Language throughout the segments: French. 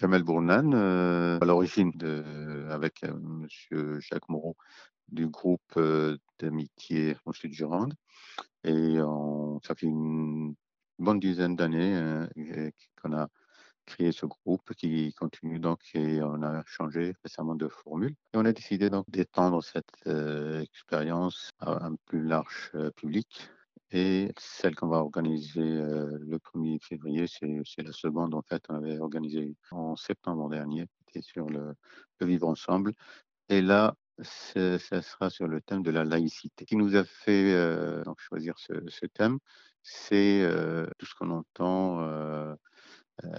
Jamel Bournan, euh, à l'origine avec euh, Monsieur Jacques Moreau du groupe euh, d'amitié en Sud-Gironde. Et ça fait une bonne dizaine d'années euh, qu'on a créé ce groupe qui continue donc et on a changé récemment de formule. Et on a décidé donc d'étendre cette expérience à un plus large public. Et celle qu'on va organiser euh, le 1er février, c'est la seconde en fait. On avait organisé en septembre dernier, c'était sur le, vivre ensemble. Et là, ça sera sur le thème de la laïcité. Ce qui nous a fait euh, choisir ce, thème, c'est euh, tout ce qu'on entend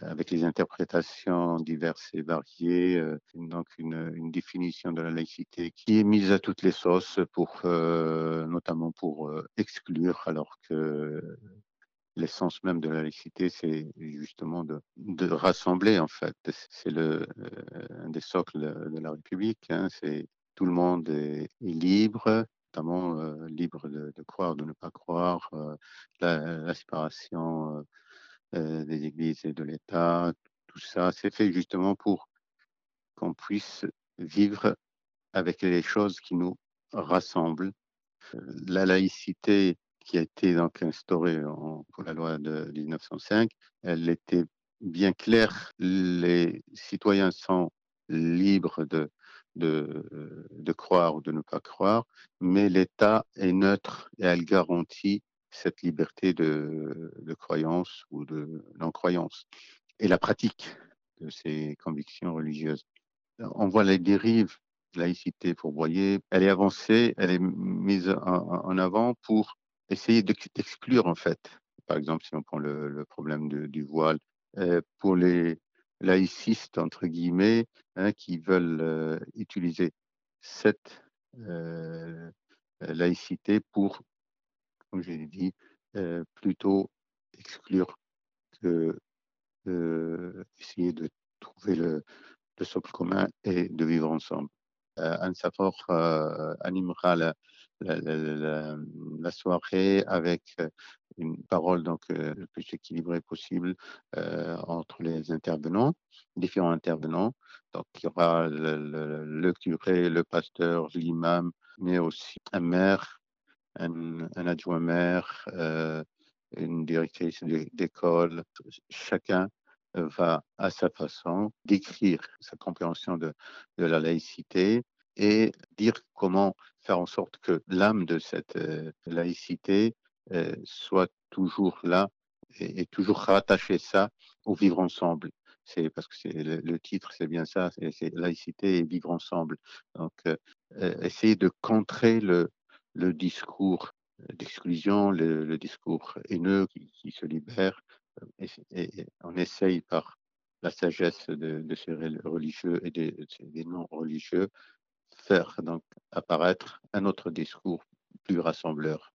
avec les interprétations diverses et variées, euh, donc une, définition de la laïcité qui est mise à toutes les sauces pour, euh, notamment pour euh, exclure, alors que l'essence même de la laïcité, c'est justement de, rassembler, en fait. C'est le, un des socles de la République, hein, c'est tout le monde est, libre, notamment euh, libre de, de, croire, de ne pas croire, euh, la, séparation euh, des églises et de l'État, tout ça, c'est fait justement pour qu'on puisse vivre avec les choses qui nous rassemblent. La laïcité qui a été donc instaurée pour la loi de 1905, elle était bien claire. Les citoyens sont libres de, de, de croire ou de ne pas croire, mais l'État est neutre et elle garantit cette liberté de, de croyance ou de non-croyance et la pratique de ces convictions religieuses. On voit les dérives laïcité fourvoyée, elle est avancée, elle est mise en, avant pour essayer d'exclure en fait. Par exemple, si on prend le, problème de, du voile, euh, pour les laïcistes entre guillemets hein, qui veulent euh, utiliser cette euh, laïcité pour, comme j'ai dit, euh, plutôt exclure que essayer de trouver le, le socle commun et de vivre ensemble. Anne Safor animera la, soirée avec une parole donc euh, le plus équilibrée possible euh, entre les intervenants, différents intervenants. Donc il y aura le curé, le pasteur, l'imam, mais aussi un maire, un, un adjoint maire, euh, une directrice d'école. Chacun va à sa façon décrire sa compréhension de, de la laïcité et dire comment faire en sorte que l'âme de cette euh, laïcité euh, soit toujours là et, et, toujours rattacher ça au vivre ensemble. C'est parce que c'est le, titre, c'est bien ça, c'est laïcité et vivre ensemble. Donc, euh, essayer de contrer le, le discours d'exclusion, le, discours haineux qui, se libère, et, et, on essaye par la sagesse de, de ces religieux et des, des non-religieux faire donc apparaître un autre discours plus rassembleur.